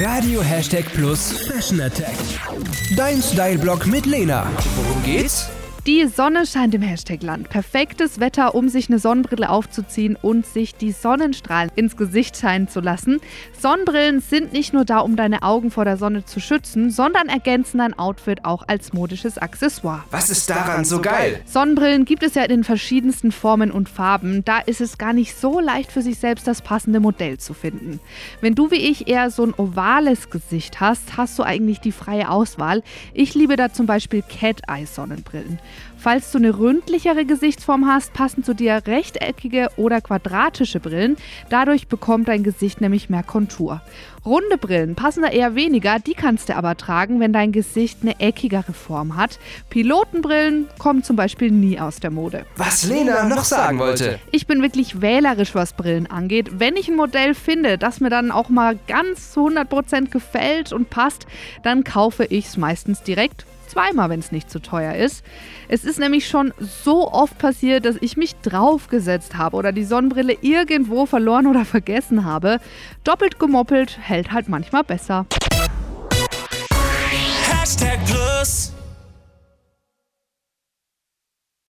Radio Hashtag Plus Fashion Attack. Dein Style-Blog mit Lena. Worum geht's? Die Sonne scheint im Hashtag-Land. Perfektes Wetter, um sich eine Sonnenbrille aufzuziehen und sich die Sonnenstrahlen ins Gesicht scheinen zu lassen. Sonnenbrillen sind nicht nur da, um deine Augen vor der Sonne zu schützen, sondern ergänzen dein Outfit auch als modisches Accessoire. Was ist daran so geil? Sonnenbrillen gibt es ja in den verschiedensten Formen und Farben. Da ist es gar nicht so leicht für sich selbst das passende Modell zu finden. Wenn du wie ich eher so ein ovales Gesicht hast, hast du eigentlich die freie Auswahl. Ich liebe da zum Beispiel Cat-Eye-Sonnenbrillen. Falls du eine ründlichere Gesichtsform hast, passen zu dir rechteckige oder quadratische Brillen. Dadurch bekommt dein Gesicht nämlich mehr Kontur. Runde Brillen passen da eher weniger, die kannst du aber tragen, wenn dein Gesicht eine eckigere Form hat. Pilotenbrillen kommen zum Beispiel nie aus der Mode. Was Lena noch sagen wollte. Ich bin wirklich wählerisch, was Brillen angeht. Wenn ich ein Modell finde, das mir dann auch mal ganz zu 100% gefällt und passt, dann kaufe ich es meistens direkt zweimal, wenn es nicht zu teuer ist. Es ist nämlich schon so oft passiert, dass ich mich draufgesetzt habe oder die Sonnenbrille irgendwo verloren oder vergessen habe. Doppelt gemoppelt hält halt manchmal besser.